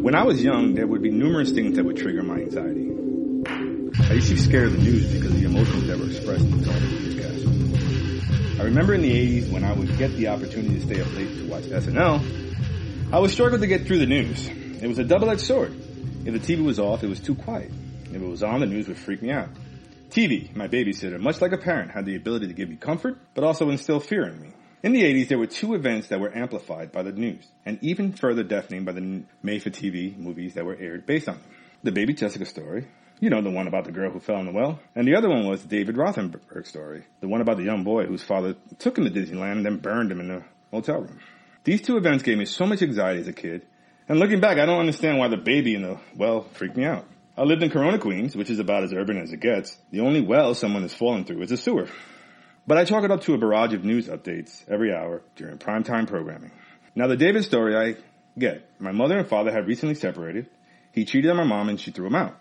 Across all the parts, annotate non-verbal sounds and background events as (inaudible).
When I was young, there would be numerous things that would trigger my anxiety. I used to be scared of the news because the emotions that were expressed in the newscast. I remember in the 80s when I would get the opportunity to stay up late to watch SNL, I would struggle to get through the news. It was a double-edged sword. If the TV was off, it was too quiet. If it was on, the news would freak me out. TV, my babysitter, much like a parent, had the ability to give me comfort, but also instill fear in me. In the 80s, there were two events that were amplified by the news, and even further deafening by the made-for-TV movies that were aired based on them. The Baby Jessica story, you know, the one about the girl who fell in the well, and the other one was David Rothenberg story, the one about the young boy whose father took him to Disneyland and then burned him in the hotel room. These two events gave me so much anxiety as a kid, and looking back, I don't understand why the baby in the well freaked me out. I lived in Corona, Queens, which is about as urban as it gets. The only well someone has fallen through is a sewer. But I chalk it up to a barrage of news updates every hour during primetime programming. Now the David story I get. My mother and father had recently separated. He cheated on my mom and she threw him out.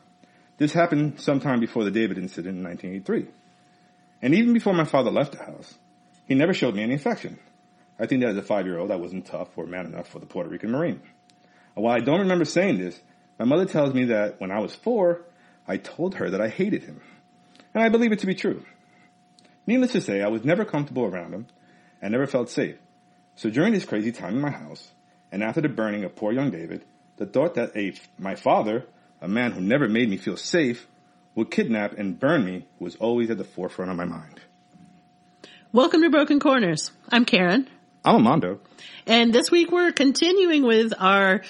This happened sometime before the David incident in 1983. And even before my father left the house, he never showed me any affection. I think that as a five-year-old, I wasn't tough or man enough for the Puerto Rican Marine. And while I don't remember saying this, my mother tells me that when I was four, I told her that I hated him. And I believe it to be true. Needless to say, I was never comfortable around him and never felt safe. So during this crazy time in my house, and after the burning of poor young David, the thought that a, my father, a man who never made me feel safe, would kidnap and burn me was always at the forefront of my mind. Welcome to Broken Corners. I'm Karen. I'm Armando. And this week we're continuing with our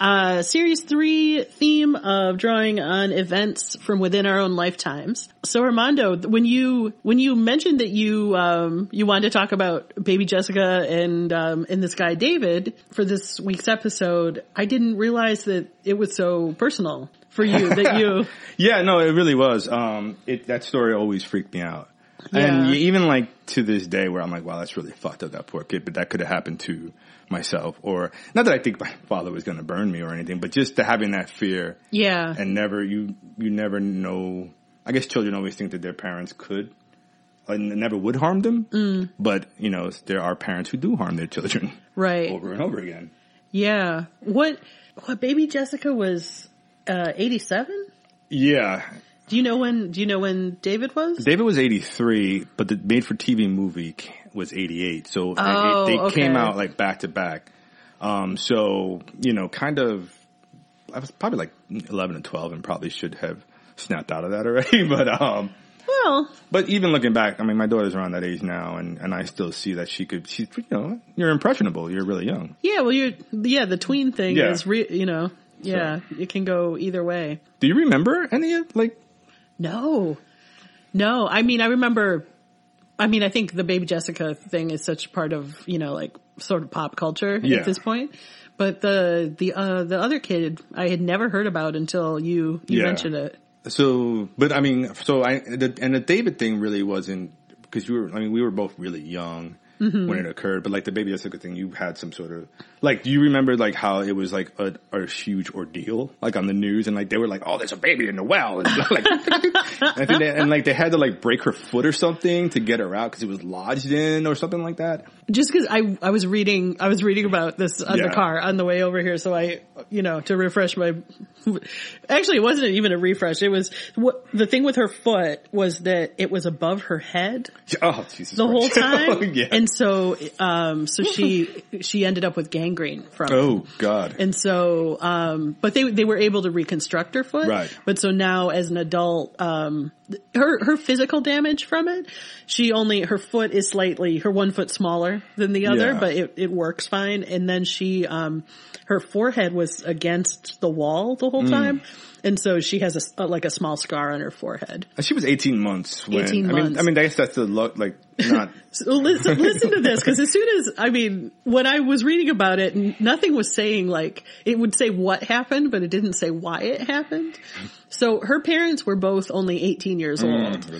uh, series three theme of drawing on events from within our own lifetimes. So Armando, when you when you mentioned that you um, you wanted to talk about baby Jessica and um, and this guy David for this week's episode, I didn't realize that it was so personal for you that you. (laughs) yeah, no, it really was. Um, it that story always freaked me out. Yeah. And even like to this day where I'm like, wow, that's really fucked up, that poor kid, but that could have happened to myself or not that I think my father was going to burn me or anything, but just to having that fear. Yeah. And never, you, you never know. I guess children always think that their parents could and never would harm them. Mm. But, you know, there are parents who do harm their children. Right. Over and over again. Yeah. What, what baby Jessica was, uh, 87? Yeah. Do you know when? Do you know when David was? David was eighty three, but the made for TV movie was eighty eight. So oh, they, they okay. came out like back to back. Um, so you know, kind of, I was probably like eleven and twelve, and probably should have snapped out of that already. (laughs) But um, well, but even looking back, I mean, my daughter's around that age now, and and I still see that she could. She's you know, you're impressionable. You're really young. Yeah. Well, you're yeah. The tween thing Yeah. is re, you know. Yeah, So- it can go either way. Do you remember any of like? No, no. I mean, I remember. I mean, I think the baby Jessica thing is such part of you know like sort of pop culture Yeah. at this point. But the the uh, the other kid I had never heard about until you you Yeah. mentioned it. So, but I mean, so I the, and the David thing really wasn't because you were. I mean, we were both really young Mm-hmm. when it occurred. But like the baby Jessica thing, you had some sort of like. Do you remember like how it was like a, a huge ordeal, like on the news, and like they were like, "Oh, there's a baby in the well," and (laughs) like, think they, and like they had to like break her foot or something to get her out because it was lodged in or something like that. Just because I I was reading I was reading about this on the car on the way over here, so I you know to refresh my. Actually, it wasn't even a refresh. It was what the thing with her foot was that it was above her head Oh, Jesus! the whole Christ. (laughs) time, yeah. and so um so she she ended up with gangrene from. oh God. And so, um, but they they were able to reconstruct her foot. Right. But so now, as an adult, um, her her physical damage from it, she only her foot is slightly her one foot smaller than the other, Yeah. but it it works fine. And then she, um, her forehead was against the wall the Mm. whole time, and so she has a, like a small scar on her forehead. She was 18 months when, 18 I mean, months. I mean, I guess that's the look, like, not, (laughs) So listen, listen to this, because as soon as I mean, when I was reading about it, nothing was saying like it would say what happened, but it didn't say why it happened. So her parents were both only 18 years old,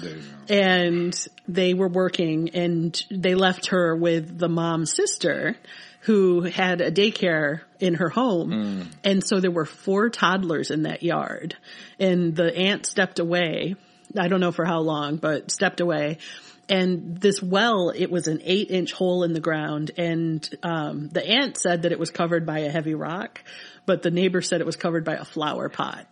and they were working, and they left her with the mom's sister, who had a daycare in her home, and so there were four toddlers in that yard, and the aunt stepped away. I don't know for how long, but stepped away And this well, it was an eight inch hole in the ground and, um, the aunt said that it was covered by a heavy rock, but the neighbor said it was covered by a flower pot.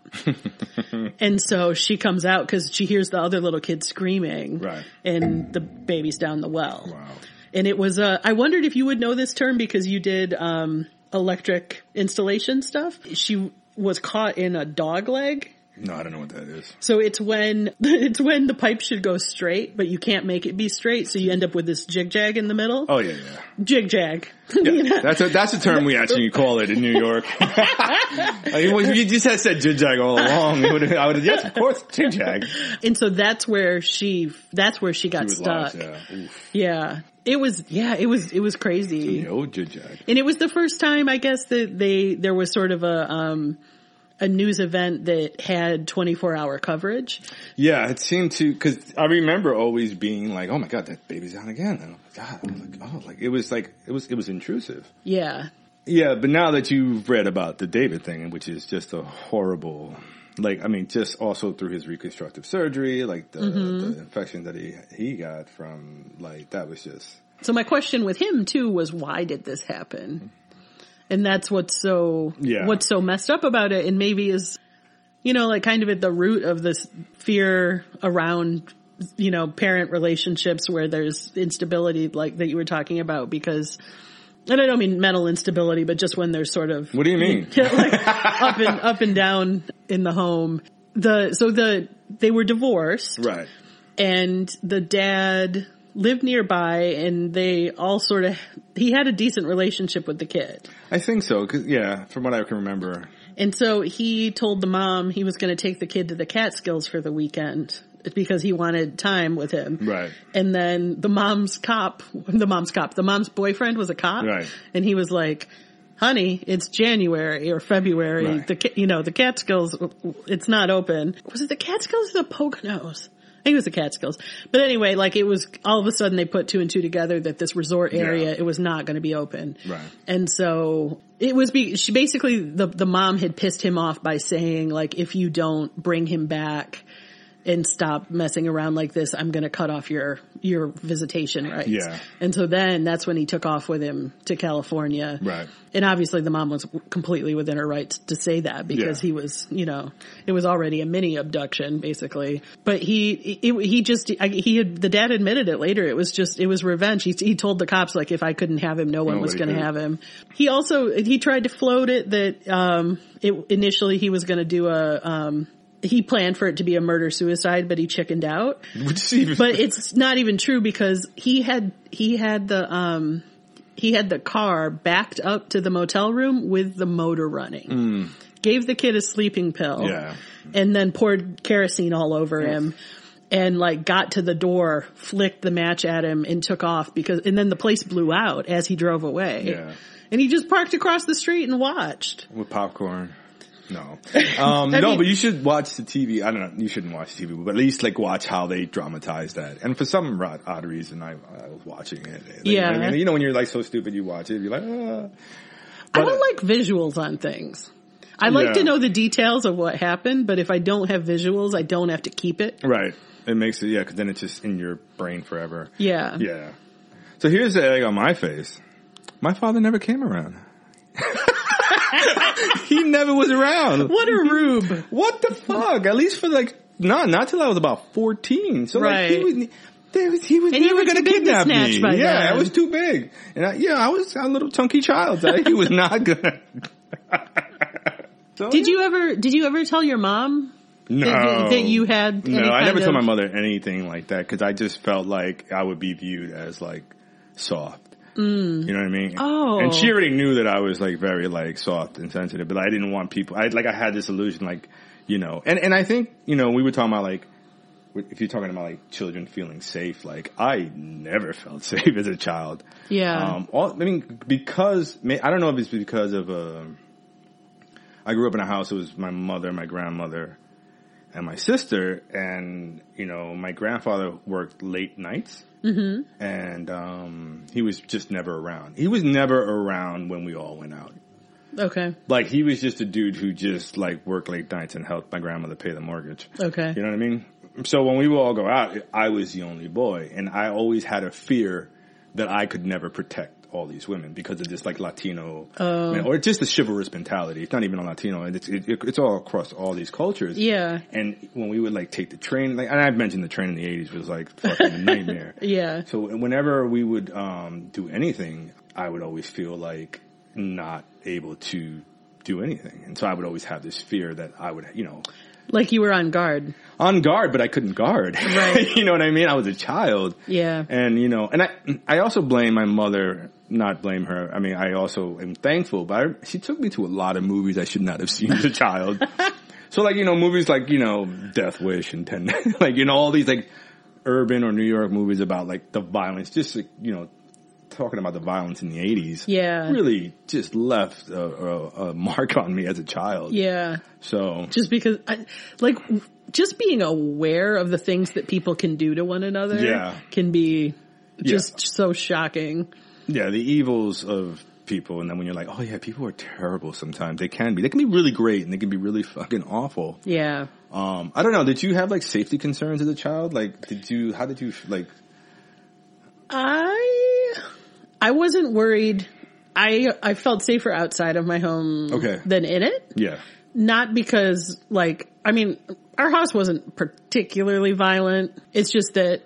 (laughs) and so she comes out cause she hears the other little kid screaming Right. and the baby's down the well. Wow. And it was, uh, I wondered if you would know this term because you did, um, electric installation stuff. She was caught in a dog leg. No, I don't know what that is. So it's when, (laughs) it's when the pipe should go straight, but you can't make it be straight. So you end up with this jig jag in the middle. Oh yeah, yeah. Jig jag. (laughs) Yeah, that's a that's a term we actually (laughs) call it in New York. I mean, you just had said jig jag all along. Would, I would yes, of course, jig jag. And so that's where she, that's where she got He was stuck. lost, yeah. Yeah. It was, yeah, it was, it was crazy. The old jig jag. And it was the first time, I guess, that they there was sort of a um, a news event that had 24 hour coverage. Yeah, it seemed to because I remember always being like, "Oh my god, that baby's out again!" And I'm like, "God," like, "Oh, like it was like it was it was intrusive." Yeah, Yeah, but now that you've read about the David thing, which is just a horrible, like I mean, just also through his reconstructive surgery, like the, mm-hmm. the infection that he he got from, like that was just So my question with him too was why did this happen? Mm-hmm. And that's what's so Yeah. what's so messed up about it and maybe is you know like kind of at the root of this fear around you know parent relationships where there's instability like that you were talking about because and I don't mean mental instability but just when there's sort of What do you mean? (laughs) like up and up and down in the home the so the they were divorced right. and the dad lived nearby and they all sort of he had a decent relationship with the kid I think so. Cause yeah, from what I can remember, and so he told the mom he was going to take the kid to the catskills for the weekend because he wanted time with him right? and then the mom's cop the mom's cop the mom's boyfriend was a cop Right. and he was like honey it's january or february Right. the you know the catskills it's not open was it the catskills or the poconos think it was the Catskills. But anyway, like it was all of a sudden they put two and two together that this resort area, Yeah. it was not going to be open. Right. And so it was be, she basically, the, the mom had pissed him off by saying like, if you don't bring him back and stop messing around like this, I'm going to cut off your, your visitation rights. Yeah. And so then that's when he took off with him to California. Right. And obviously the mom was completely within her rights to say that because Yeah. he was, you know, it was already a mini abduction basically. But he, it, he just, he had, the dad admitted it later. It was just, it was revenge. He, he told the cops like if I couldn't have him, no one was going to have him. He also, he tried to float it that, um, it, initially he was going to do a, um, he planned for it to be a murder suicide, but he chickened out Which is even but it's not even true because he had he had the um he had the car backed up to the motel room with the motor running. Gave the kid a sleeping pill. Yeah. And then poured kerosene all over him. And like got to the door, flicked the match at him and took off because, and then the place blew out as he drove away. Yeah. And he just parked across the street and watched. with popcorn. No, (laughs) um, no, mean- but you should watch the TV. I don't know. You shouldn't watch TV, but at least like watch how they dramatize that. And for some odd, odd reason, I, I was watching it. Like, Yeah. I mean, you know, when you're like so stupid, you watch it. You're like, ah. I don't like visuals on things. I like Yeah. to know the details of what happened, but if I don't have visuals, I don't have to keep it. right. It makes it, yeah, because then it's just in your brain forever. Yeah. Yeah. So here's the egg on my face. My father never came around. (laughs) he never was around. What a rube. What the fuck? At least for like, no, not till I was about 14. So like, he was, there was, he was And never going to kidnap me. yeah, then. I was too big. And I, yeah, I was a little chunky child. So he was not gonna. (laughs) So, Did you ever, did you ever tell your mom No. that, that you had No, I never kind told my mother anything like that because I just felt like I would be viewed as like soft. Mm. You know what I mean? Oh. And she already knew that I was like very like soft and sensitive, but I didn't want people, I like, I had this illusion like, you know, and, and I think, you know, we were talking about like, if you're talking about like children feeling safe, like I never felt (laughs) safe as a child. Yeah. Um, all, I mean, because I don't know if it's because of uh, I grew up in a house. It was my mother, my grandmother, and my sister. And you know, my grandfather worked late nights, mm-hmm. and um, he was just never around. He was never around when we all went out. okay. Like he was just a dude who just like worked late nights and helped my grandmother pay the mortgage. Okay. You know what I mean? so when we would all go out, I was the only boy, and I always had a fear that I could never protect all these women because of this like Latino, Oh. or just the chivalrous mentality. It's not even a Latino, and it's it, it's all across all these cultures. Yeah. And when we would like take the train, like, and I've mentioned the train in the '80s was like fucking a (laughs) nightmare. Yeah. So whenever we would um, do anything, I would always feel like not able to do anything, and so I would always have this fear that I would, you know, Like you were on guard. On guard, but I couldn't guard. Right. (laughs) you know what I mean? I was a child. Yeah. And you know, and I, I also blame my mother, not blame her. I mean, I also am thankful, but I, she took me to a lot of movies I should not have seen as a child. (laughs) so like, you know, movies like, you know, Death Wish and Ten, (laughs) like, you know, all these like urban or New York movies about like the violence, just like, you know, talking about the violence in the 80s. Yeah. Really just left a, a, a mark on me as a child. Yeah. So, Just because I, like, just being aware of the things that people can do to one another Yeah. can be just Yeah. so shocking. yeah, the evils of people, and then when you're like, oh yeah, people are terrible sometimes. They can be. They can be really great, and they can be really fucking awful. Yeah. Um, I don't know. Did you have like safety concerns as a child? Like, did you? How did you like? I, I wasn't worried. I, I felt safer outside of my home Okay. than in it. Yeah, Not because like, I mean, our house wasn't particularly violent. It's just that,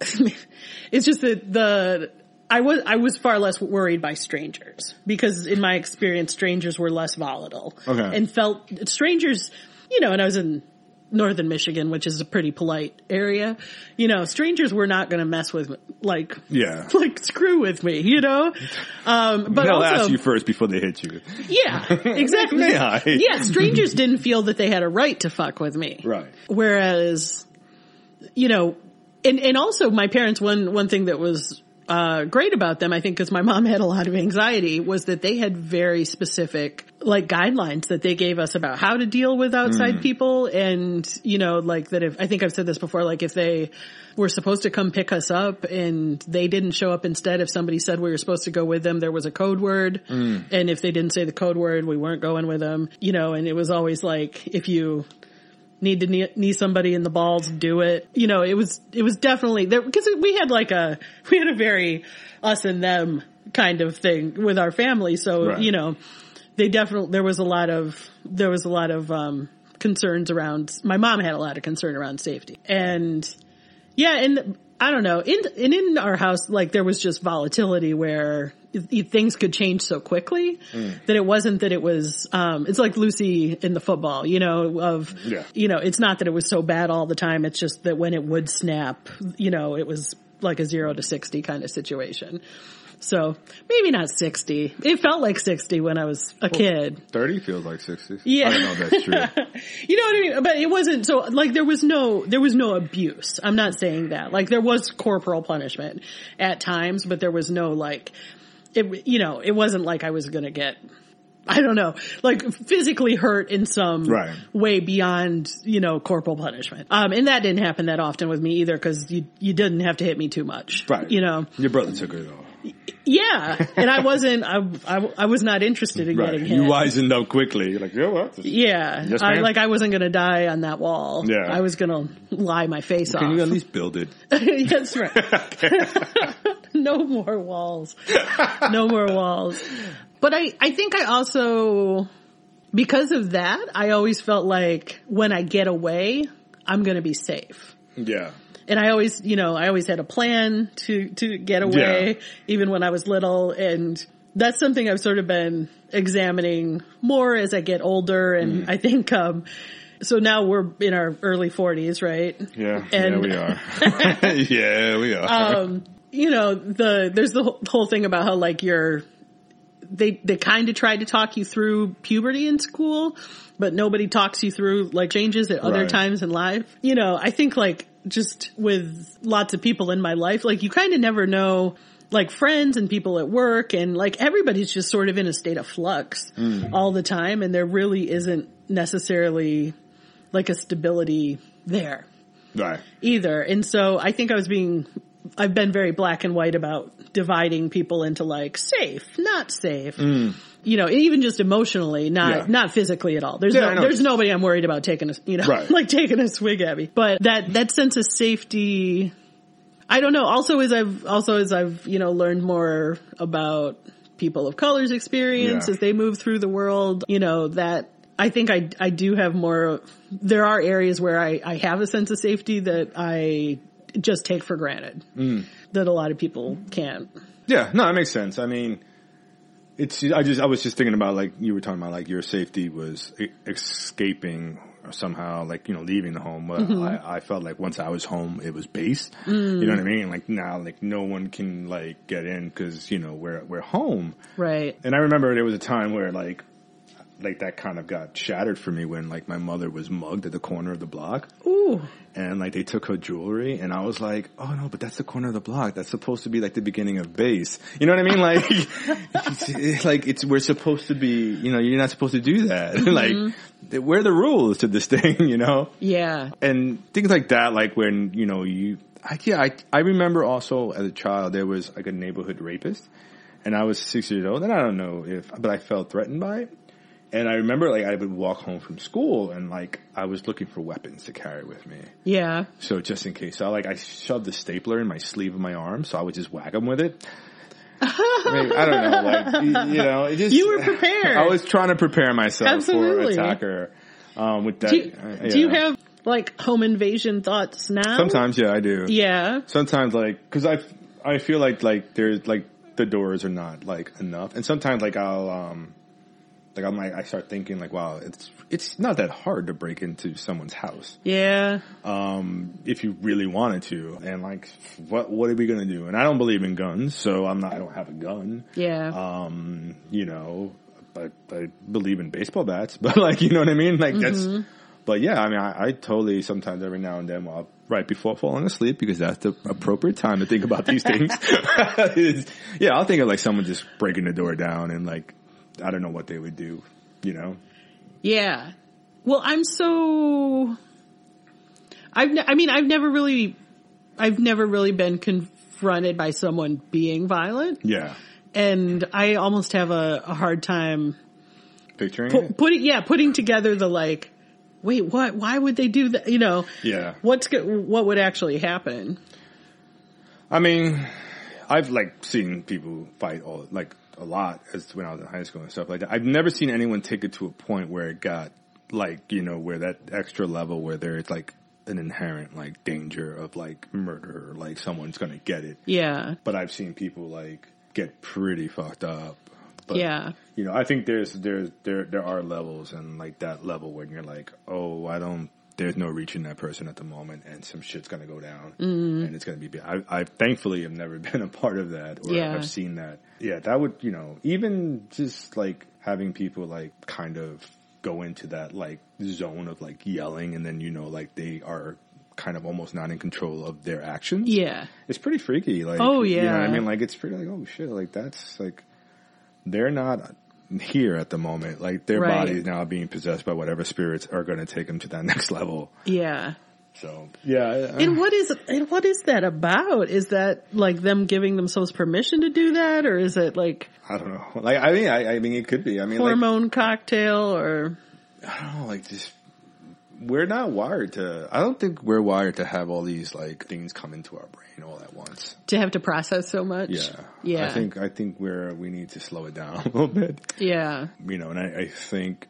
(laughs) it's just that the, I was, I was far less worried by strangers because in my experience, strangers were less volatile. Okay. And felt, strangers, you know, and I was in northern Michigan, which is a pretty polite area, you know, strangers were not going to mess with, me, like, yeah. (laughs) like screw with me, you know? Um, but They'll also, ask you first before they hit you. yeah, exactly. (laughs) May I? (laughs) Yeah, strangers didn't feel that they had a right to fuck with me. Right. Whereas, you know, and, and also my parents, one, one thing that was, uh, great about them, I think, because my (laughs) mom had a lot of anxiety, was that they had very specific, like, guidelines that they gave us about how to deal with outside people. And, you know, like that if, I think I've said this before, like if they were supposed to come pick us up and they didn't show up instead, if somebody said we were supposed to go with them, there was a code word. And if they didn't say the code word, we weren't going with them, you know, and it was always like, if you, need to knee, knee somebody in the balls, do it. You know, it was, it was definitely there, because we had like a, (laughs) we had a very us and them kind of thing with our family. So, Right. you know, they definitely, there was a lot of, there was a lot of, um, concerns around, my mom had a lot of concern around safety. And yeah, and I don't know, in, and in our house, like there was just volatility where things could change so quickly that it wasn't that it was, um, it's like Lucy in the football, you know, of, Yeah. you know, it's not that it was so bad all the time. It's just that when it would snap, you know, it was like a zero to 60 kind of situation. So maybe not 60. It felt like 60 when I was a kid. Thirty feels like sixty. Yeah. I don't know if that's true. (laughs) You know what I mean? But it wasn't so like there was no there was no abuse. I'm not saying that. Like there was corporal punishment at times, but there was no like it you know, it wasn't like I was going to get I don't know, like physically hurt in some Right. way beyond, you know, corporal punishment. Um and that didn't happen that often with me either cuz you you didn't have to hit me too much. Right. You know. Your brother took it all. Yeah. And I wasn't I I, I was not interested in Right. getting hit. You wisened up quickly. You're like, you know what? Yeah, Yes, I, like I wasn't gonna die on that wall. Yeah. I was gonna lie my face Can off. Can you at least build it? (laughs) That's right. (laughs) no more walls. No more walls. But I, I think I also, because of that, I always felt like when I get away, I'm gonna be safe. Yeah. And I always, you know, I always had a plan to, to get away, Yeah. even when I was little. And that's something I've sort of been examining more as I get older. And Mm-hmm. I think, um, so now we're in our early forties, right? Yeah. And- yeah, we are. (laughs) yeah, we are. Um, you know, the, there's the whole- whole thing about how like you're, they, they kind of tried to talk you through puberty in school, but nobody talks you through like changes at other Right. times in life. You know, I think like just with lots of people in my life, like you kind of never know like friends and people at work and like everybody's just sort of in a state of flux hmm. all the time and there really isn't necessarily like a stability there right. either. And so I think I was being, I've been very black and white about dividing people into like safe, not safe. Hmm. You know, even just emotionally, not, Yeah. not physically at all. There's Yeah, no, there's nobody I'm worried about taking a, you know, Right. (laughs) like taking a swig at me. But that, that sense of safety, I don't know. Also as I've, also as I've, you know, learned more about people of color's experience Yeah. as they move through the world, you know, that I think I, I do have more, there are areas where I, I have a sense of safety that I just take for granted Mm. that a lot of people can't. Yeah, no, that makes sense. I mean, it's, I just, I was just thinking about like, you were talking about like your safety was escaping or somehow like, you know, leaving the home. But mm-hmm. I, I felt like once I was home, it was base. Mm. You know what I mean? Like now, like no one can like get in cause, you know, we're, we're home. Right. And I remember there was a time where like, like that kind of got shattered for me when like my mother was mugged at the corner of the block Ooh. and like they took her jewelry and I was like, oh no, but that's the corner of the block. That's supposed to be like the beginning of base. You know what I mean? Like, (laughs) it's, it's like it's, we're supposed to be, you know, you're not supposed to do that. (laughs) Mm-hmm. like, where are the rules to this (laughs) thing, you know? Yeah. And things like that, like when, you know, you, I, yeah, I, I remember also as a child, there was like a neighborhood rapist and I was six years old and I don't know if, but I felt threatened by it. And I remember like I would walk home from school and like I was looking for weapons to carry with me. Yeah. So just in case, so like I shoved the stapler in my sleeve of my arm, so I would just whack them with it. (laughs) I, mean, I don't know, like you, know, it just You were prepared. (laughs) I was trying to prepare myself Absolutely. for attacker. Um, with that, Do you, uh, do you have like home invasion thoughts now? Sometimes, yeah, I do. Yeah. Sometimes, like, because I I feel like like there's like the doors are not like enough, and sometimes like I'll um like I'm like I start thinking like wow it's it's not that hard to break into someone's house. Yeah. um, if you really wanted to. And like, what what are we gonna do? And I don't believe in guns, so I'm not. I don't have a gun. Yeah. Um, you know, but I believe in baseball bats. (laughs) But like, you know what I mean? Like that's. But yeah, I mean, I, I totally sometimes every now and then, while right before falling asleep, because that's the appropriate time to think about these things. (laughs) yeah, I'll think of like someone just breaking the door down and like, I don't know what they would do. You know? yeah. Well, I'm so, I've, ne- I mean, I've never really, I've never really been confronted by someone being violent Yeah. and I almost have a, a hard time Picturing pu- it. putting, yeah, putting together the like, wait, what, why would they do that? You know, Yeah. what's, what would actually happen? I mean, I've like seen people fight all like a lot as when I was in high school and stuff like that. I've never seen anyone take it to a point where it got like you know where that extra level where there's like an inherent like danger of like murder or like someone's gonna get it. Yeah. But I've seen people like get pretty fucked up. But, Yeah. You know, I think there's there's there there are levels and like that level when you're like, oh, I don't. There's no reaching that person at the moment, and some shit's gonna go down, Mm-hmm. and it's gonna be. I, I thankfully have never (laughs) been a part of that, or Yeah. have seen that. Yeah, that would you know even just like having people like kind of go into that like zone of like yelling, and then you know like they are kind of almost not in control of their actions. Yeah. It's pretty freaky. Like, Oh, you know I mean? Like, it's pretty like, oh shit, like that's like, they're not here at the moment. Like, their Right. body is now being possessed by whatever spirits are going to take them to that (laughs) next level. Yeah. So, yeah. I- And what is and what is that about? Is that like them giving themselves permission to do that, or is it like I don't know. Like, I mean, I, I mean, it could be. I mean, like, hormone cocktail or I don't know, like just, we're not wired to, I don't think we're wired to have all these like things come into our brain all at once. to have to process so much? Yeah. Yeah. I think, I think we're, we need to slow it down (laughs) a little bit. Yeah. you know, and I, I think,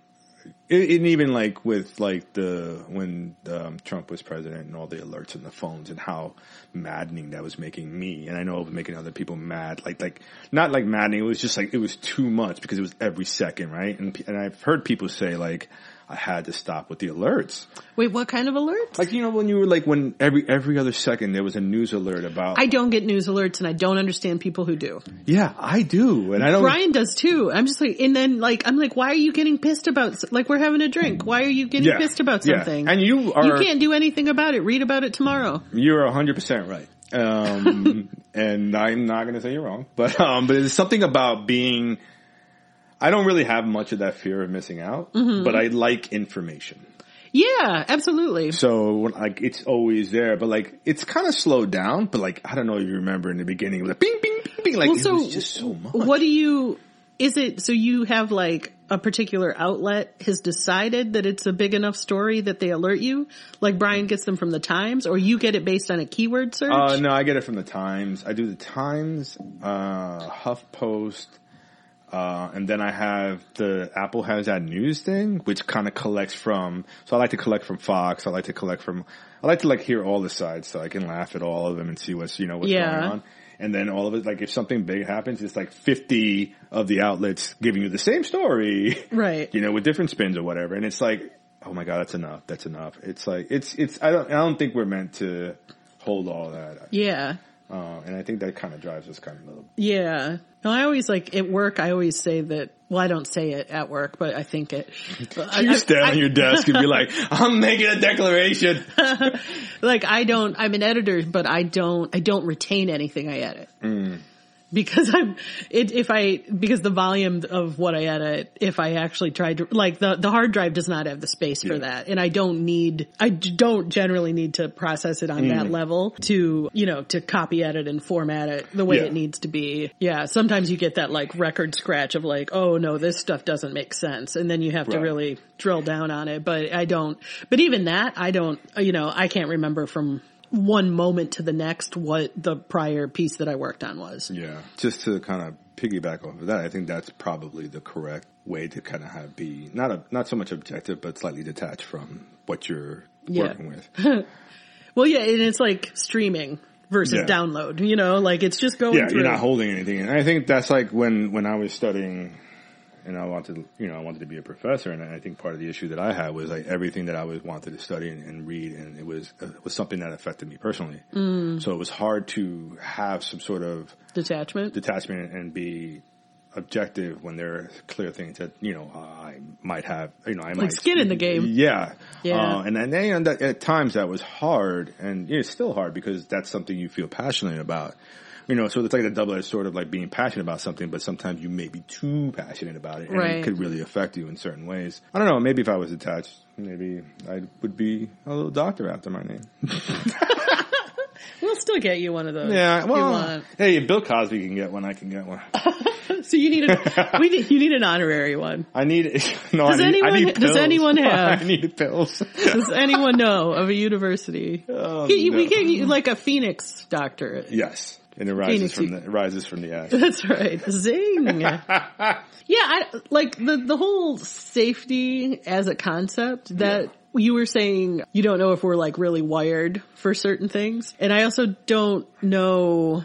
it, and even like with like the when um, Trump was president and all the alerts on the phones and how maddening that was making me, and I know it was making other people mad. Like like not like maddening. It was just like it was too much because it was every second, right? And and I've heard people say like I had to stop with the alerts. Wait, what kind of alerts? Like you know when you were like when every every other second there was a news alert about. I don't get news alerts, and I don't understand people who do. yeah, I do, and I don't. Brian does too. I'm just like, and then like, I'm like, why are you getting pissed about? Like, we're having a drink. Why are you getting Yeah, pissed about yeah. something? And you are you can't do anything about it. Read about it tomorrow. You're hundred percent right. Um, (laughs) and I'm not going to say you're wrong, but, um, but it's something about being, I don't really have much of that fear of missing out, Mm-hmm. but I like information. Yeah, absolutely. So like, it's always there, but like, it's kind of slowed down, but like, I don't know if you remember in the beginning, it was like bing, bing, bing, bing, like, Well, it so was just so much. What do you? Is it so you have like a particular outlet has decided that it's a big enough story that they alert you? Like Brian gets them from the Times or you get it based on a keyword search? Uh, no, I get it from the Times. I do the Times, uh, HuffPost, uh, and then I have the Apple has that news thing, which kind of collects from. So I like to collect from Fox. I like to collect from. I like to like hear all the sides so I can laugh at all of them and see what's you know what's Yeah. going on. And then all of it, like if something big happens, it's like 50 of the outlets giving you the same story. (laughs) right. you know, with different spins or whatever. And it's like, oh my god, that's enough. That's enough. It's like it's it's. I don't I don't think we're meant to hold all that. Yeah. Uh, and I think that kind of drives us kind of a little. Yeah. No, I always like at work. I always say that. Well, I don't say it at work, but I think it. (laughs) I- You stand I- on your desk and be like, (laughs) "I'm making a declaration." (laughs) like I don't. I'm an editor, but I don't. I don't retain anything I edit. Mm. Because I'm, it, if I, because the volume of what I edit, if I actually tried to, like the, the hard drive does not have the space for Yeah. that. And I don't need, I don't generally need to process it on Mm. that level to, you know, to copy edit and format it the way Yeah. it needs to be. Yeah. Sometimes you get that like record scratch of like, oh no, this stuff doesn't make sense. And then you have to really drill down on it. But I don't, but even that, I don't, you know, I can't remember from one moment to the next what the prior piece that I worked on was. Yeah. Just to kind of piggyback off of that, I think that's probably the correct way to kind of have be not a not so much objective, but slightly detached from what you're Yeah. working with. (laughs) Well, yeah, and it's like streaming versus Yeah. download, you know, like it's just going yeah, through. you're not holding anything. And I think that's like when when I was studying and I wanted, you know, I wanted to be a professor, and I think part of the issue that I had was like everything that I was wanted to study and, and read, and it was uh, was something that affected me personally. Mm. So it was hard to have some sort of detachment. detachment and be objective when there are clear things that you know I might have, you know, I might skin in the game. Yeah, Yeah. Uh, and then that, at times that was hard, and it's still hard because that's something you feel passionate about. You know, so it's like a double-edged sword of like being passionate about something, but sometimes you may be too passionate about it, and Right. it could really affect you in certain ways. I don't know. Maybe if I was attached, maybe I would be a little doctor after my name. (laughs) We'll still get you one of those. Yeah. Well, hey, Bill Cosby can get one. I can get one. (laughs) So you need a we need, you need an honorary one. I need (laughs) no. Does I need, anyone- I need does anyone have- I need pills. Does anyone know of a university? Oh, you- We no. get like a Phoenix doctorate. Yes, and it rises from the it rises from the ash. (laughs) That's right. Zing. (laughs) yeah, I like the the whole safety as a concept that you were saying you don't know if we're like really wired for certain things. And I also don't know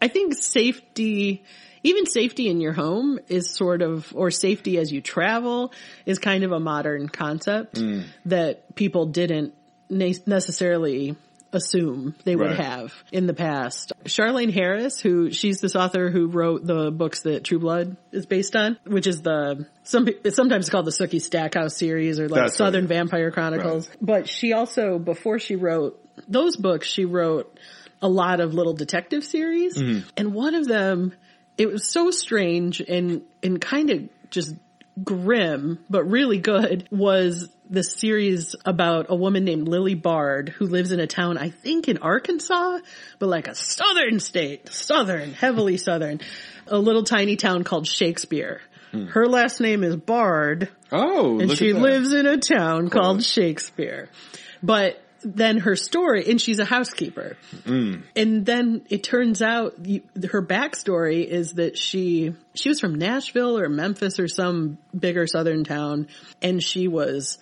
I think safety even safety in your home is sort of or safety as you travel is kind of a modern concept mm. that people didn't ne- necessarily assume they would Right. have in the past. Charlaine Harris, who she's this author who wrote the books that True Blood is based on, which is the some it's sometimes called the Sookie Stackhouse series or like That's Southern right. Vampire Chronicles. But she also before she wrote those books, she wrote a lot of little detective series, mm-hmm. and one of them it was so strange and and kind of just grim but really good was this series about a woman named Lily Bard who lives in a town I think in Arkansas but like a southern state southern heavily southern a little tiny town called Shakespeare her last name is Bard Oh, and she lives in a town called Shakespeare. But then her story, and she's a housekeeper. Mm. And then it turns out you, her backstory is that she she was from Nashville or Memphis or some bigger southern town, and she was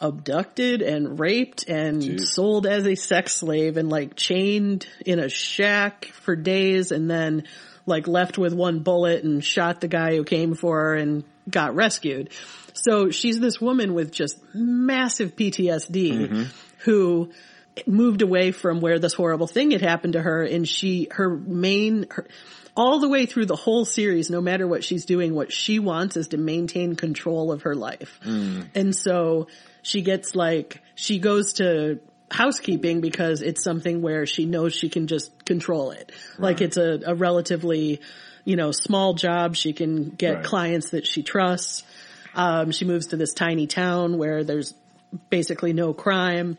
abducted and raped and Jeez. sold as a sex slave and like chained in a shack for days and then like left with one bullet and shot the guy who came for her and got rescued. So she's this woman with just massive PTSD mm-hmm. who moved away from where this horrible thing had happened to her and she, her main, her, all the way through the whole series, no matter what she's doing, what she wants is to maintain control of her life. And so she gets like, she goes to housekeeping because it's something where she knows she can just control it. Like it's a, a relatively, you know, small job. She can get Right. clients that she trusts. Um, she moves to this tiny town where there's basically no crime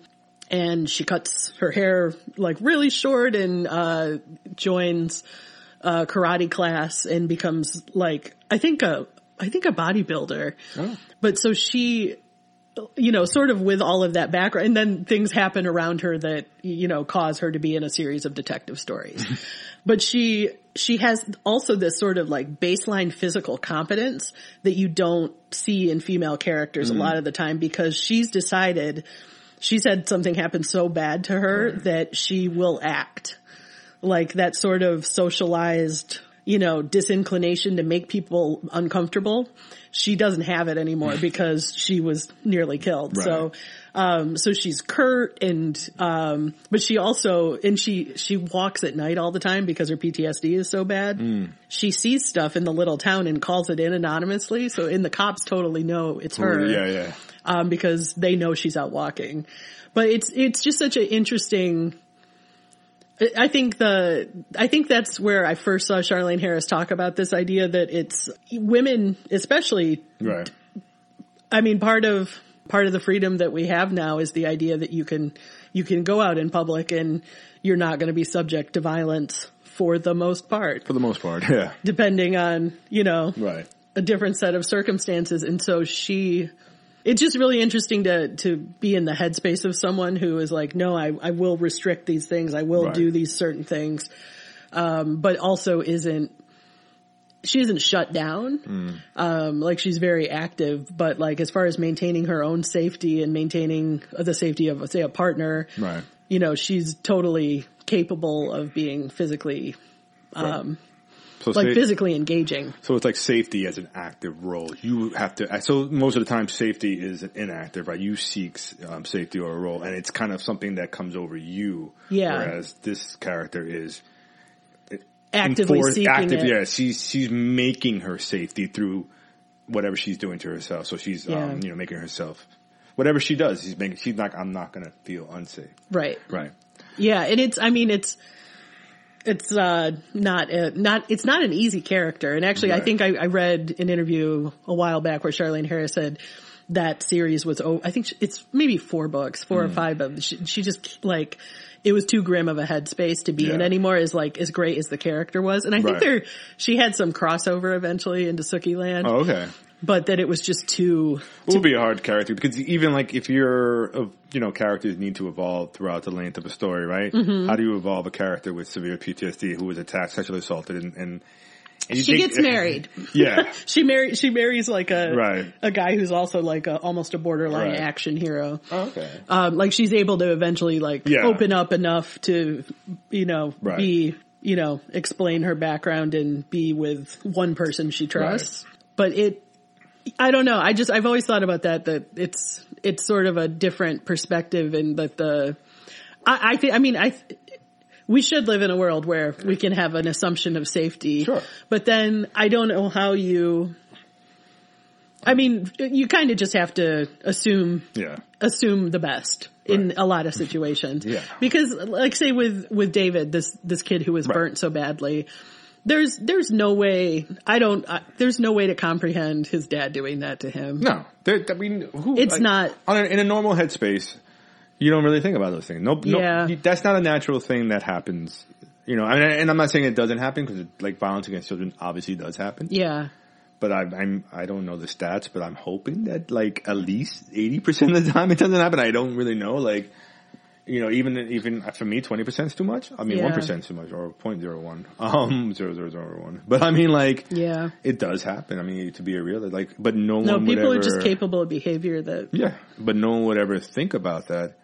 and she cuts her hair like really short and, uh, joins, uh, karate class and becomes like, I think a, I think a bodybuilder. Oh. But so she, you know, sort of with all of that background, and then things happen around her that, you know, cause her to be in a series of detective stories. (laughs) but she, she has also this sort of like baseline physical competence that you don't see in female characters a lot of the time because she's decided, she's had something happen so bad to her that she will act like that sort of socialized, you know, disinclination to make people uncomfortable. She doesn't have it anymore (laughs) because she was nearly killed. So, um, so she's curt and, um, but she also, and she, she walks at night all the time because her PTSD is so bad. She sees stuff in the little town and calls it in anonymously. So, and the cops totally know it's her Yeah, yeah. um, because they know she's out walking. But it's it's just such an interesting. I- I think the I think that's where I first saw Charlaine Harris talk about this idea that it's women, especially. Right. I mean, part of part of the freedom that we have now is the idea that you can you can go out in public and you're not going to be subject to violence for the most part, For the most part, (laughs) yeah. depending on you know Right. a different set of circumstances. And so she, it's just really interesting to, to be in the headspace of someone who is like, no, I, I will restrict these things. I will Right. do these certain things. Um, but also isn't, she isn't shut down. Um, like she's very active, but like as far as maintaining her own safety and maintaining the safety of, say, a partner, Right. you know, she's totally capable of being physically, um, So like say- physically engaging. So it's like safety as an active role. You have to. So most of the time, safety is inactive, right? You seek um, safety or a role, and it's kind of something that comes over you. Yeah. Whereas this character is Actively enforced- seeking active. it. Yeah, she's she's making her safety through whatever she's doing to herself. So she's Yeah. um, you know making herself whatever she does. She's making. She's like, I'm not gonna feel unsafe. Right. Right. Yeah, and it's I mean it's it's uh not a, not it's not an easy character. And actually I think I, I read an interview a while back where Charlaine Harris said that series was oh I think it's maybe four books, four Hmm. or five but she, she just like it was too grim of a headspace to be in anymore is like as great as the character was. And I think there she had some crossover eventually into Sookie Land, Oh, okay. But that it was just too It will be a hard character because even like if you're, you know, characters need to evolve throughout the length of a story, right? Mm-hmm. How do you evolve a character with severe PTSD who was attacked, sexually assaulted, and, and, she think- gets married. (laughs) yeah, (laughs) She marry she marries like a Right. a guy who's also like a, almost a borderline Right. action hero. okay, Um, like she's able to eventually like Yeah. open up enough to, you know, Right. be, you know, explain her background and be with one person she trusts. But it, I don't know. I just, I've always thought about that, that it's, it's sort of a different perspective and that the, I, I think, I mean, I we should live in a world where we can have an assumption of safety. Sure. But then I don't know how you, I mean, you kind of just have to assume yeah, assume the best in a lot of situations. Yeah. Because like say with, with David, this, this kid who was Right. burnt so badly, there's, there's no way, I don't, uh, there's no way to comprehend his dad doing that to him. no, there, I mean, who, It's like, not- on a, in a normal headspace. You don't really think about those things. Nope, no, Yeah. that's not a natural thing that happens. You know, and, and I'm not saying it doesn't happen because like violence against children obviously does happen. Yeah. but I, I'm I don't know the stats, but I'm hoping that like at least eighty percent of the time it doesn't happen. I don't really know. Like, you know, even even for me, twenty percent is too much. I mean, Yeah. one percent is too much, or 0.01, um, zero zero zero one. But I mean, like, Yeah. it does happen. I mean, to be a real like, but no, No, one would people ever, are just capable of behavior that, Yeah, but no one would ever think about that.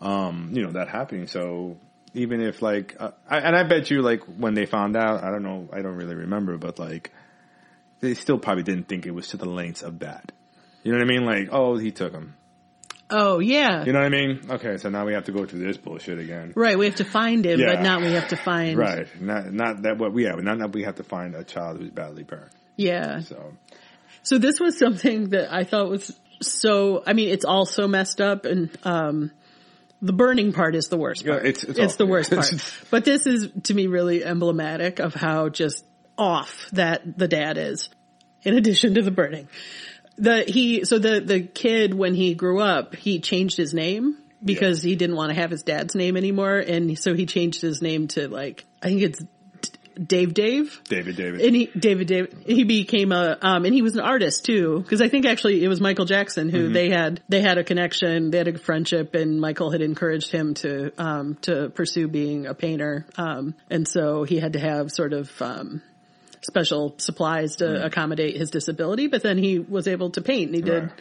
Um, you know that happening. So even if like, uh, I, and I bet you like when they found out, I don't know, I don't really remember, but like, they still probably didn't think it was to the lengths of that. You know what I mean? Like, oh, he took him. Oh yeah. You know what I mean? Okay, so now we have to go through this bullshit again. Right. We have to find him, Yeah. but not we have to find. Right. Not not that what we have. Not that we have to find a child who's badly burned. Yeah. So So this was something that I thought was so, I mean, it's all so messed up and, um, the burning part is the worst Yeah, part. it's- it's the worst part. (laughs) but this is to me really emblematic of how just off that the dad is in addition to the burning. The, he, so the, the kid when he grew up, he changed his name because he didn't want to have his dad's name anymore. And so he changed his name to like, I think it's Dave Dave. David, David. And he, David, David, he became a, um, and he was an artist too, because I think actually it was Michael Jackson who they had, they had a connection, they had a friendship, and Michael had encouraged him to, um, to pursue being a painter. Um, and so he had to have sort of, um, special supplies to accommodate his disability, but then he was able to paint and he did Right.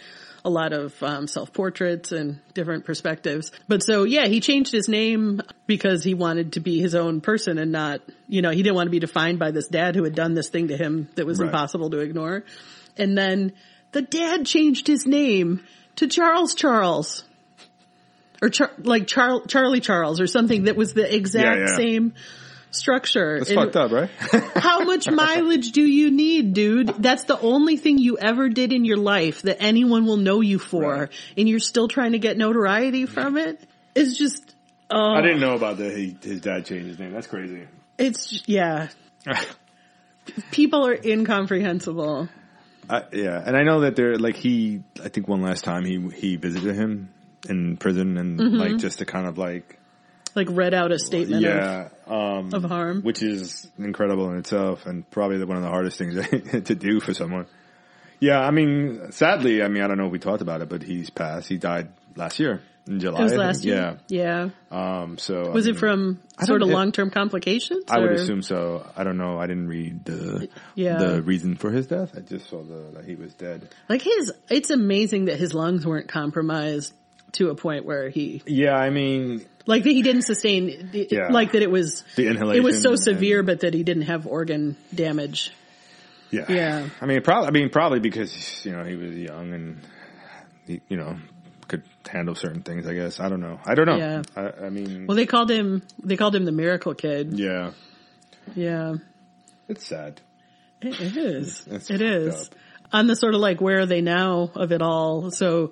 a lot of um, self-portraits and different perspectives. But so yeah, he changed his name because he wanted to be his own person and not, you know, he didn't want to be defined by this dad who had done this thing to him that was Right. impossible to ignore. And then the dad changed his name to Charles Charles. Or Char- like Char- Charlie Charles or something that was the exact Yeah, yeah. same structure. That's And- fucked up, right? (laughs) how much mileage do you need, dude? That's the only thing you ever did in your life that anyone will know you for, Right. and you're still trying to get notoriety from it. It's just, oh, I didn't know about that. he, his dad changed his name. That's crazy. it's yeah. (laughs) People are incomprehensible. I, yeah, and I know that they're like he, I think one last time he he visited him in prison, and Mm-hmm. like just to kind of like, Like read out a statement yeah, um, of, of harm. which is incredible in itself, and probably one of the hardest things (laughs) to do for someone. Yeah, I mean, sadly, I mean, I don't know if we talked about it, but he's passed. He died last year in July. It was last year. Yeah. Yeah. Um. So Was I it from sort of long term complications? I would assume so. I don't know. I didn't read the Yeah. the reason for his death. I just saw the that he was dead. Like his, it's amazing that his lungs weren't compromised to a point where he Yeah, I mean, Like that he didn't sustain, Yeah. like that it was, the inhalation. it was so and- severe, but that he didn't have organ damage. Yeah. Yeah. I mean, probably. I mean, probably because you know he was young and he, you know, could handle certain things. I guess. I don't know. I don't know. Yeah. I, I mean, Well, they called him, they called him the miracle kid. yeah, Yeah. it's sad. It, it is. It's it fucked is. up. On the sort of like, where are they now of it all? So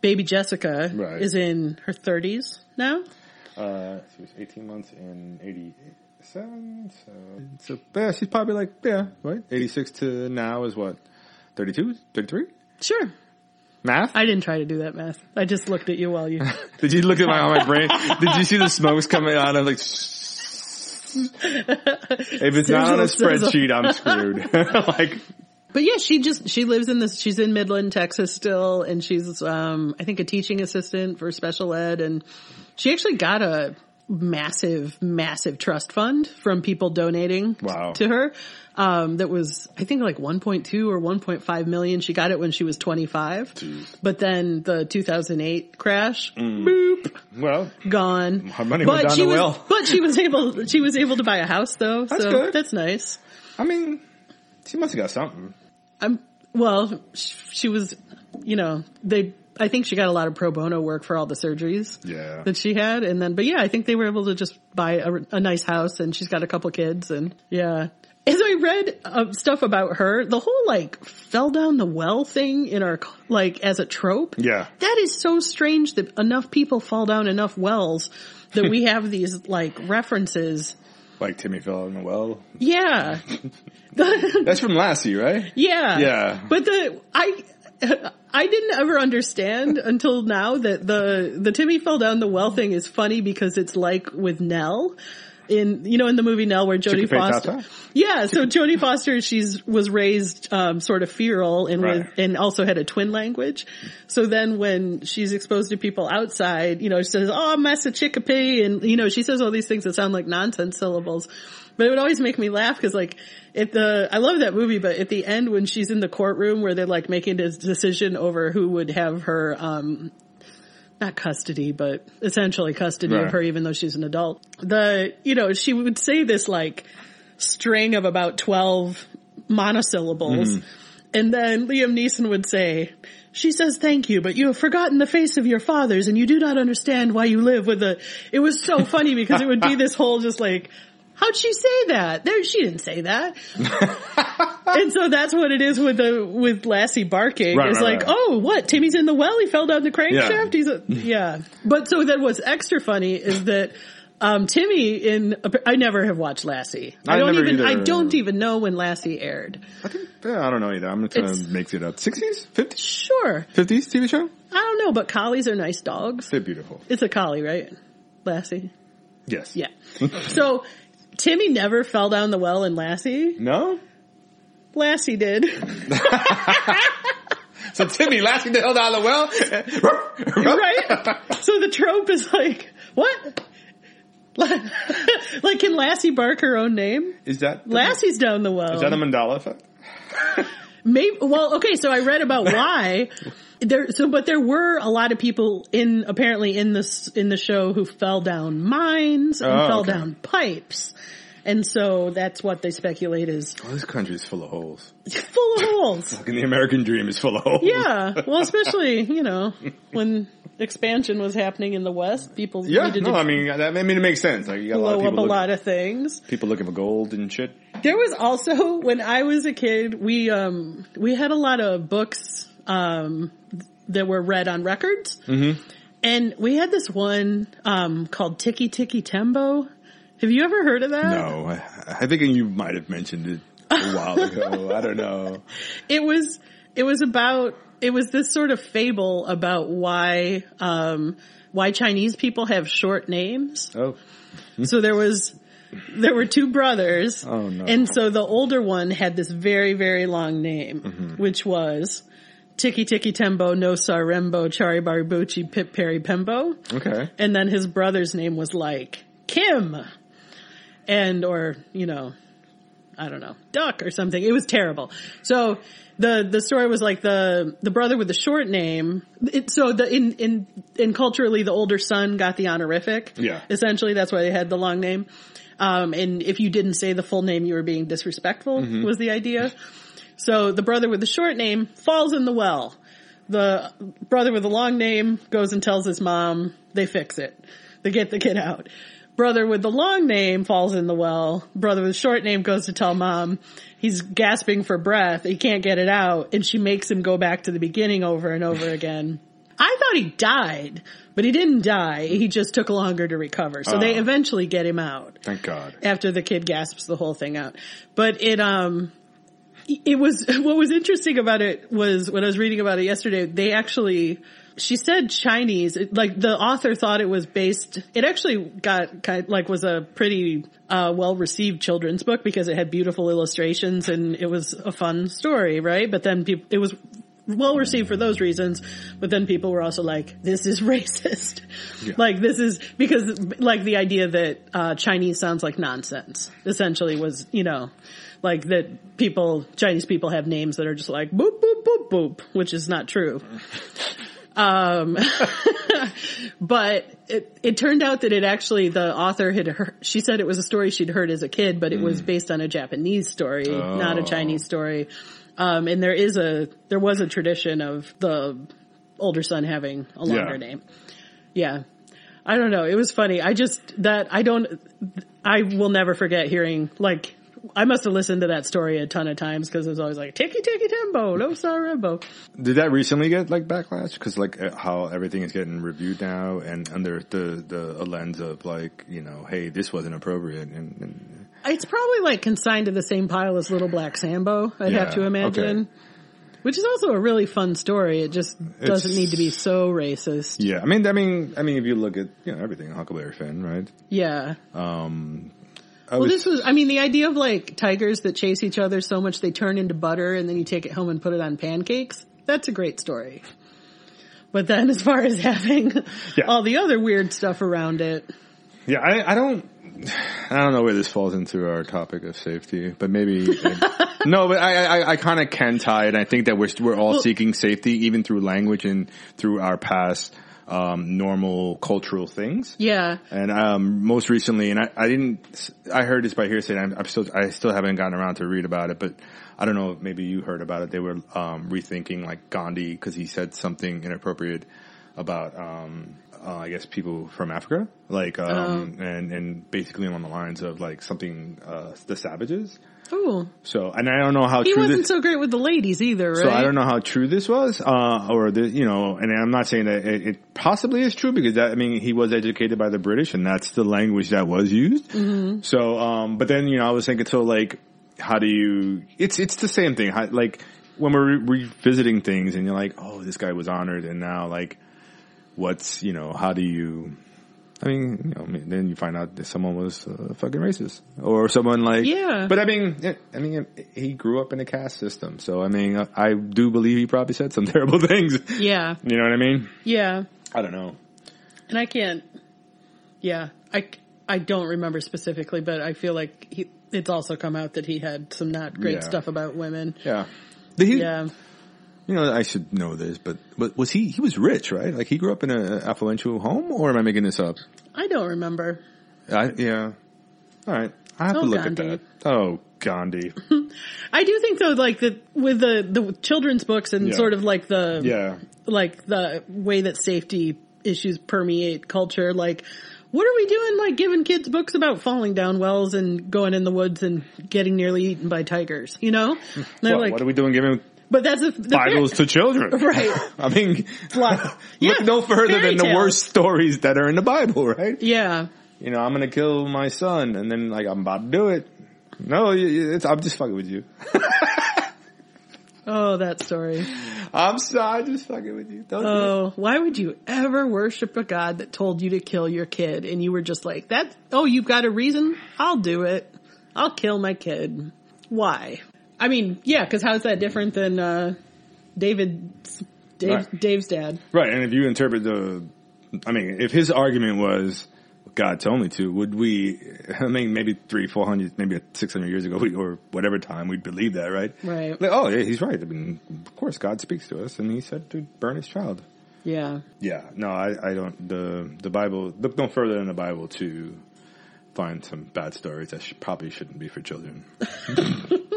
baby Jessica Right. is in her thirties now. Uh, she was 18 months in 87, so, so yeah, she's probably like, yeah, right? 86 to now is what? 32? 33? Sure. Math? I didn't try to do that math. I just looked at you while you, (laughs) Did you look at my, on my (laughs) brain? Did you see the smokes coming out? I'm like, (laughs) if it's not on a Sizzle, sizzle. spreadsheet, I'm screwed. like, But yeah, she just she lives in this. She's in Midland, Texas, still, and she's um I think a teaching assistant for special ed, and she actually got a massive, massive trust fund from people donating Wow. to her. Um, that was I think like 1.2 or 1.5 million. She got it when she was 25, but then the 2008 crash, boop, well, gone. Her money but went down she was, well. but she was able, she was able to buy a house though, That's so good. that's nice. I mean, she must have got something. I'm well. sh- She was, you know, they. I think she got a lot of pro bono work for all the surgeries Yeah. that she had, and then, but yeah, I think they were able to just buy a, a nice house, and she's got a couple kids, and yeah. As I read uh, stuff about her, the whole like fell down the well thing in our like as a trope. Yeah. that is so strange that enough people fall down enough wells that we have (laughs) these like references. Like Timmy fell in the well. Yeah, (laughs) That's from Lassie, right? Yeah. Yeah. But the I I didn't ever understand until now that the the Timmy fell down the well thing is funny because it's like with Nell in you know in the movie Nell where Jodie Foster Tata? Yeah, so Jodie Foster she's was raised um sort of feral and Right. with and also had a twin language. So then when she's exposed to people outside, you know, she says, "Oh, Massachickapee," and you know, she says all these things that sound like nonsense syllables. But it would always make me laugh because like at the I love that movie, but at the end when she's in the courtroom where they're like making this decision over who would have her um not custody, but essentially custody Right. of her even though she's an adult. The you know, she would say this like string of about 12 monosyllables. And then Liam Neeson would say, she says thank you, but you have forgotten the face of your fathers and you do not understand why you live with a, it was so funny because it would be (laughs) this whole just like, how'd she say that? There, she didn't say that. (laughs) and so that's what it is with the, with Lassie barking. Right, it's right, like, right. oh, what? Timmy's in the well. He fell down the Yeah. crankshaft. He's a, yeah. But so then what's extra funny is that, um, Timmy in, I never have watched Lassie. I, I don't even, I don't even know when Lassie aired. I think, yeah, I don't know either. I'm It's- to make it up. 60s? 50s? Sure. 50s TV show? I don't know, but collies are nice dogs. They're beautiful. It's a collie, right? Lassie? Yes. Yeah. so Timmy never fell down the well in Lassie. No? Lassie did. (laughs) So Timmy, Lassie hell down the well? (laughs) right? So the trope is like, what? (laughs) like, can Lassie bark her own name? Is that Lassie's down the well. Is that a Mandela effect? Maybe. Well, okay. So I read about why there. So, but there were a lot of people in apparently in this in the show who fell down mines and Oh, fell okay. down pipes, and so that's what they speculate is Well, this country's full of holes. (laughs) full of holes. Fucking the American dream is full of holes. Yeah. Well, (laughs) especially you know when expansion was happening in the West, people Yeah, needed no, to I mean, that, I mean, it makes sense. Like, you got a lot of blow up a look- lot of things. people looking for gold and shit. There was also when I was a kid, we um we had a lot of books um that were read on records, mm-hmm. and we had this one um called Tikki Tikki Tembo. Have you ever heard of that? No, I, I think you might have mentioned it a while (laughs) ago. I don't know. It was it was about it was this sort of fable about why um why Chinese people have short names. Oh, (laughs) So there was, there were two brothers. Oh, no. And so the older one had this very, very long name, Mm-hmm. which was Tikki Tikki Tembo, No Sarembo, Chari Baribuchi, Pip Peri Pembo. okay. And then his brother's name was like Kim. And, or, you know, I don't know, Duck or something. It was terrible. So the, the story was like the, the brother with the short name. It, so the, in, in, in culturally the older son got the honorific. Yeah. Essentially that's why they had the long name. Um, and if you didn't say the full name, you were being disrespectful was the idea. So the brother with the short name falls in the well. The brother with the long name goes and tells his mom, they fix it. They get the kid out. Brother with the long name falls in the well. Brother with the short name goes to tell mom he's gasping for breath. He can't get it out. And she makes him go back to the beginning over and over again. I thought he died, but he didn't die. He just took longer to recover. So they Oh. eventually get him out Thank God. after the kid gasps the whole thing out. But it, um, it was, (laughs) what was interesting about it was when I was reading about it yesterday, they actually, she said Chinese, like the author thought it was based, it actually got kind of, like was a pretty, uh, well received children's book because it had beautiful illustrations and it was a fun story, right? But then people, it was well received for those reasons, but then people were also like, this is (laughs) racist. Like this is, because like the idea that, uh, Chinese sounds like nonsense essentially was, you know, like that people, Chinese people have names that are just like boop, boop, boop, boop, which is not true. (laughs) Um, (laughs) but it, it turned out that it actually, the author had heard, she said it was a story she'd heard as a kid, but it was based on a Japanese story, not a Oh. Chinese story. Um, and there is a, there was a tradition of the older son having a longer Yeah. name. Yeah. I don't know. It was funny. I just, that, I don't, I will never forget hearing, like, I must have listened to that story a ton of times because it was always like, Tikki Tikki Tembo, no Sarembo. Did that recently get like backlash? Because like uh, how everything is getting reviewed now, and under the the lens of like you know, hey, this wasn't appropriate, and, and It's probably like consigned to the same pile as Little Black Sambo, I'd have to imagine. okay. Which is also a really fun story. It just doesn't It's- need to be so racist. yeah, I mean, I mean, I mean, if you look at you know everything, Huckleberry Finn, right? Yeah. Um, I Well, was, this was, I mean, the idea of like tigers that chase each other so much they turn into butter and then you take it home and put it on pancakes. That's a great story. But then as far as (laughs) having Yeah. all the other weird stuff around it, yeah, I, I don't, I don't know where this falls into our topic of safety, but maybe (laughs) no, but I, I, I kind of can tie it. I think that we're we're all Well- seeking safety, even through language and through our past um, normal cultural things. yeah. And um, most recently, and I, I didn't, I heard this by hearsay. I'm, I'm still, I still haven't gotten around to read about it, but I don't know if maybe you heard about it. They were um, rethinking like Gandhi because he said something inappropriate about, um, uh, I guess people from Africa, like, um, and and basically on the lines of like something, uh, the savages. Oh, So, and I don't know how He wasn't this. so great with the ladies either, right? So I don't know how true this was, uh, or the, you know, and I'm not saying that it, it possibly is true because that, I mean, he was educated by the British and that's the language that was used. Mm-hmm. So, um, but then, you know, I was thinking, so like, how do you, it's, it's the same thing. How, like, when we're re- revisiting things and you're like, oh, this guy was honored and now like, what's, you know, how do you, I mean, you know, I mean, then you find out that someone was uh, fucking racist or someone like, Yeah. But I mean, I mean, he grew up in a caste system, so I mean, I, I do believe he probably said some (laughs) terrible things. Yeah. You know what I mean? Yeah. I don't know. And I can't, yeah, I, I don't remember specifically, but I feel like he, it's also come out that he had some not great Yeah. stuff about women. Yeah. Did he? Yeah. You know, I should know this, but but was he? He was rich, right? Like he grew up in an affluential home, or am I making this up? I don't remember. I, yeah. All right. I have Oh, to look Gandhi. at that. Oh, Gandhi. (laughs) I do think though, like the, with the, the children's books and Yeah. sort of like the, yeah. like the way that safety issues permeate culture, like, what are we doing like giving kids books about falling down wells and going in the woods and getting nearly eaten by tigers, you know? (laughs) Like, what are we doing giving but that's a, the Bibles to children? (laughs) Right. (laughs) I mean, Like, (laughs) look yeah, no further than the worst stories that are in the Bible, right? Yeah. You know, I'm gonna kill my son, and then like I'm about to do it. No, y- y- it's, I'm just fucking with you. Oh, that story. I'm sorry, I'm just fucking with you. Don't. Oh, why would you ever worship a God that told you to kill your kid and you were just like, that, oh, you've got a reason? I'll do it. I'll kill my kid. Why? I mean, yeah, cause how's that different than, uh, David's, Dave, Right. Dave's dad? Right, and if you interpret the, I mean, if his argument was God told me to, would we? I mean, maybe three, four hundred, maybe six hundred years ago, we, or whatever time, we'd believe that, right? Right. Like, oh, yeah, he's right. I mean, of course, God speaks to us, and He said to burn His child. Yeah. Yeah, no, I, I don't. The the Bible look no further than the Bible to find some bad stories that sh- probably shouldn't be for children. (laughs)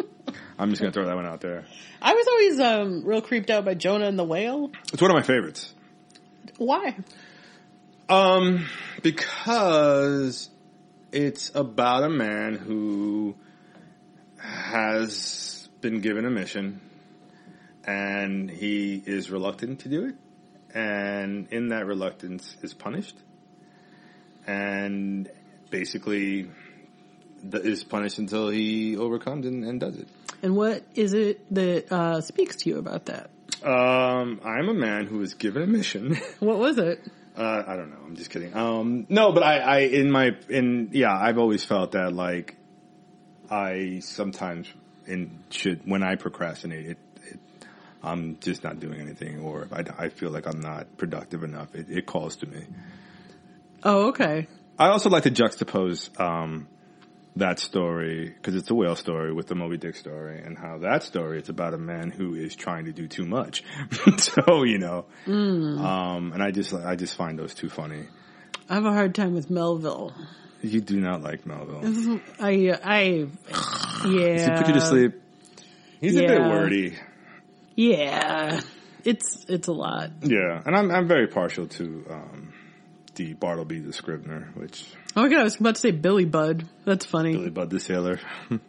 I'm just gonna throw that one out there. I was always, um, real creeped out by Jonah and the whale. It's one of my favorites. Why? Um, because it's about a man who has been given a mission and he is reluctant to do it. And in that reluctance is punished. And basically is punished until he overcomes and, and does it. And what is it that, uh, speaks to you about that? Um, I'm a man who was given a mission. (laughs) What was it? Uh, I don't know. I'm just kidding. Um, no, but I, I, in my, in, yeah, I've always felt that like, I sometimes in should, when I procrastinate, it, it I'm just not doing anything or if I, I feel like I'm not productive enough, it, it calls to me. Oh, okay. I also like to juxtapose, um, that story, cause it's a whale story with the Moby Dick story and how that story is about a man who is trying to do too much. (laughs) so, you know, um, and I just, I just find those two funny. I have a hard time with Melville. You do not like Melville. I, I, Does he put you to sleep? He's a bit wordy. Yeah. It's, it's a lot. Yeah, and I'm I'm very partial to um, the Bartleby the Scrivener, which Oh my god, I was about to say Billy Budd. That's funny. Billy Budd the Sailor. (laughs)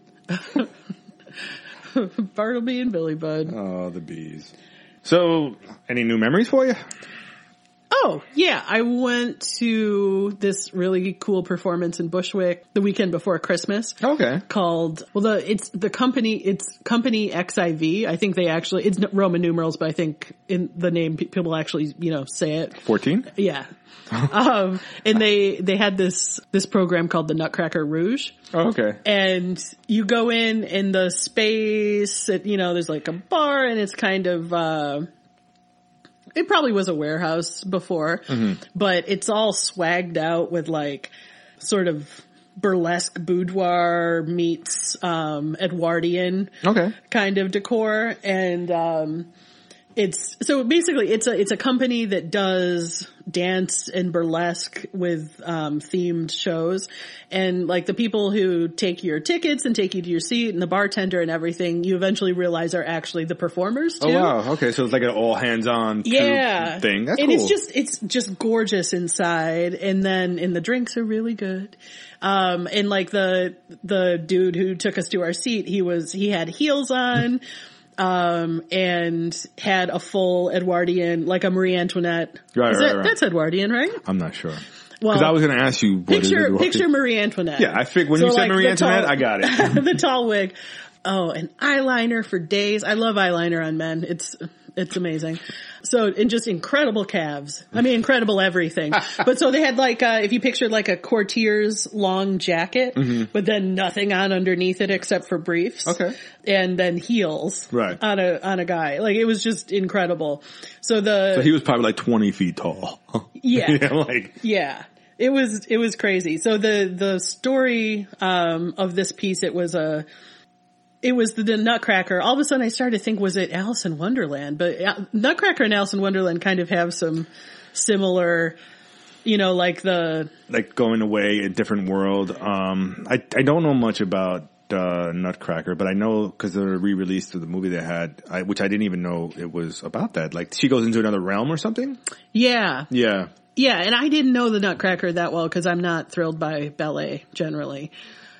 Bartleby and Billy Budd. oh, the bees. So, any new memories for you? Oh, yeah. I went to this really cool performance in Bushwick the weekend before Christmas. Okay. Called well, the it's the company it's company XIV. I think they actually it's Roman numerals, but I think in the name people actually you know say it. Fourteen. Yeah, (laughs) um, and they they had this this program called the Nutcracker Rouge, Oh, okay. and you go in in the space. It, you know, there's like a bar, and it's kind of. uh it probably was a warehouse before, but it's all swagged out with like sort of burlesque boudoir meets um Edwardian Okay. kind of decor and um it's so basically it's a it's a company that does dance and burlesque with um themed shows and like the people who take your tickets and take you to your seat and the bartender and everything you eventually realize are actually the performers too. Oh wow. Okay, so it's like an all hands on Yeah. thing. That's and cool. it's just it's just gorgeous inside and then and the drinks are really good. Um and like the the dude who took us to our seat, he was he had heels on (laughs) um and had a full Edwardian like a Marie Antoinette. Right, Is right, that- right. That's Edwardian, right? I'm not sure Well, because I was going to ask you. Picture picture Marie Antoinette. Yeah, I figured when you said Marie Antoinette, I got it. (laughs) the tall wig. Oh, and eyeliner for days. I love eyeliner on men. It's It's amazing. So, and just incredible calves. I mean, incredible everything. (laughs) but so they had like, uh, if you pictured like a courtier's long jacket, but then nothing on underneath it except for briefs. Mm-hmm. Okay. And then heels. Right. On a, on a guy. Like it was just incredible. So the, So he was probably like 20 feet tall. (laughs) Yeah. yeah like, yeah. It was, it was crazy. So the, the story, um, of this piece, it was a, it was the, Nutcracker. All of a sudden I started to think, was it Alice in Wonderland? But uh, Nutcracker and Alice in Wonderland kind of have some similar, you know, like the, like going away a different world. Um, I, I don't know much about, uh, Nutcracker, but I know because the re-release of the movie they had, I, which I didn't even know it was about that. Like she goes into another realm or something. yeah, Yeah. Yeah, and I didn't know the Nutcracker that well because I'm not thrilled by ballet generally.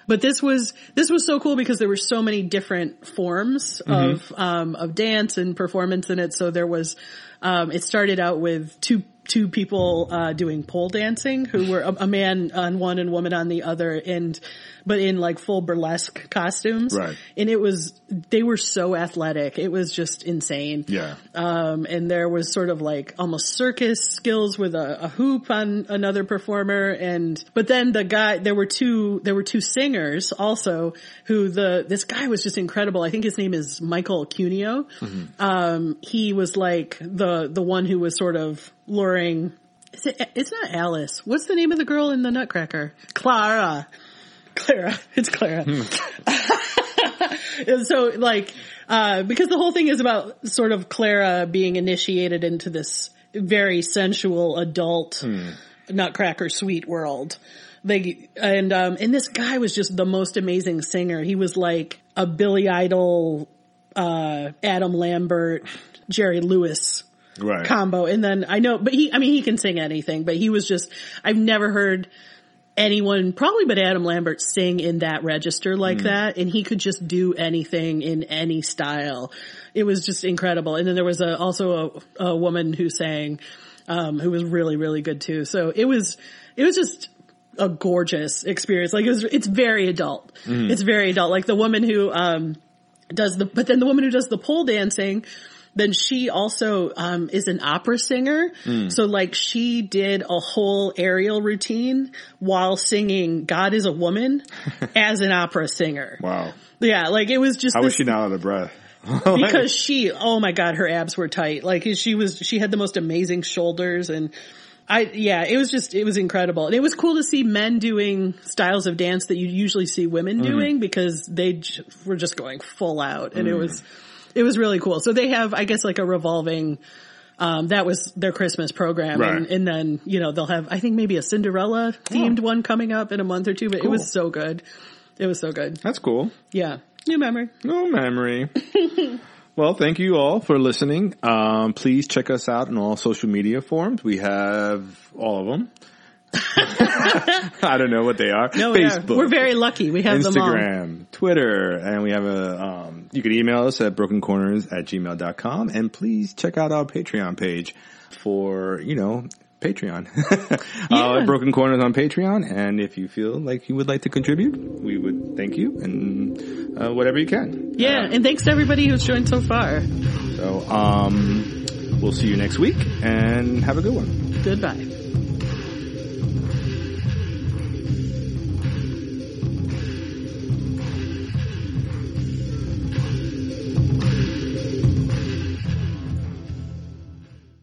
But this was this was so cool because there were so many different forms of um, of dance and performance in it. So there was um, it started out with two two people uh, doing pole dancing who were a, a man on one and woman on the other, and but in like full burlesque costumes. Right. And it was they were so athletic. It was just insane. Yeah. Um, and there was sort of like almost circus skills with a, a hoop on another performer. And, but then the guy, there were two, there were two singers also who the, this guy was just incredible. I think his name is Michael Cuneo. Um, he was like the, the one who was sort of luring, is it, it's not Alice. What's the name of the girl in the Nutcracker? Clara. Clara. (laughs) It's Clara. (laughs) And so like, uh, because the whole thing is about sort of Clara being initiated into this very sensual adult nutcracker sweet world. They, and, um, and this guy was just the most amazing singer. He was like a Billy Idol, uh, Adam Lambert, Jerry Lewis Right. combo. And then I know, but he, I mean, he can sing anything, but he was just, I've never heard anyone, probably but Adam Lambert sing in that register like that. And he could just do anything in any style. It was just incredible. And then there was a, also a, a woman who sang, um, who was really, really good too. So it was, it was just, a gorgeous experience. Like it was, it's very adult. It's very adult. Like the woman who, um, does the, but then the woman who does the pole dancing, then she also um, is an opera singer. So like she did a whole aerial routine while singing "God Is a Woman" (laughs) as an opera singer. Wow. Yeah, like it was just How was she not out of breath? (laughs) because she, oh my god, her abs were tight. Like she was, she had the most amazing shoulders and. I, yeah, it was just, it was incredible. And it was cool to see men doing styles of dance that you usually see women Mm-hmm. doing because they j- were just going full out and it Mm. was, it was really cool. So they have, I guess like a revolving, um, that was their Christmas program. Right. And, and then, you know, they'll have, I think maybe a Cinderella themed one coming up in a month or two, but it was so good. It was so good. That's cool. Yeah. New memory. New memory. (laughs) well, thank you all for listening. Um, please check us out on all social media forms. We have all of them. (laughs) I don't know what they are. No, we are. Facebook. we're very lucky. We have. Instagram, Twitter, and we have a, um, you can email us at brokencorners at gmail.com and please check out our Patreon page for, you know, Patreon. (laughs) Yeah. uh, Broken Corners on Patreon. And if you feel like you would like to contribute, we would thank you and uh, whatever you can. Yeah, and thanks to everybody who's joined so far. So, um, we'll see you next week and have a good one. Goodbye.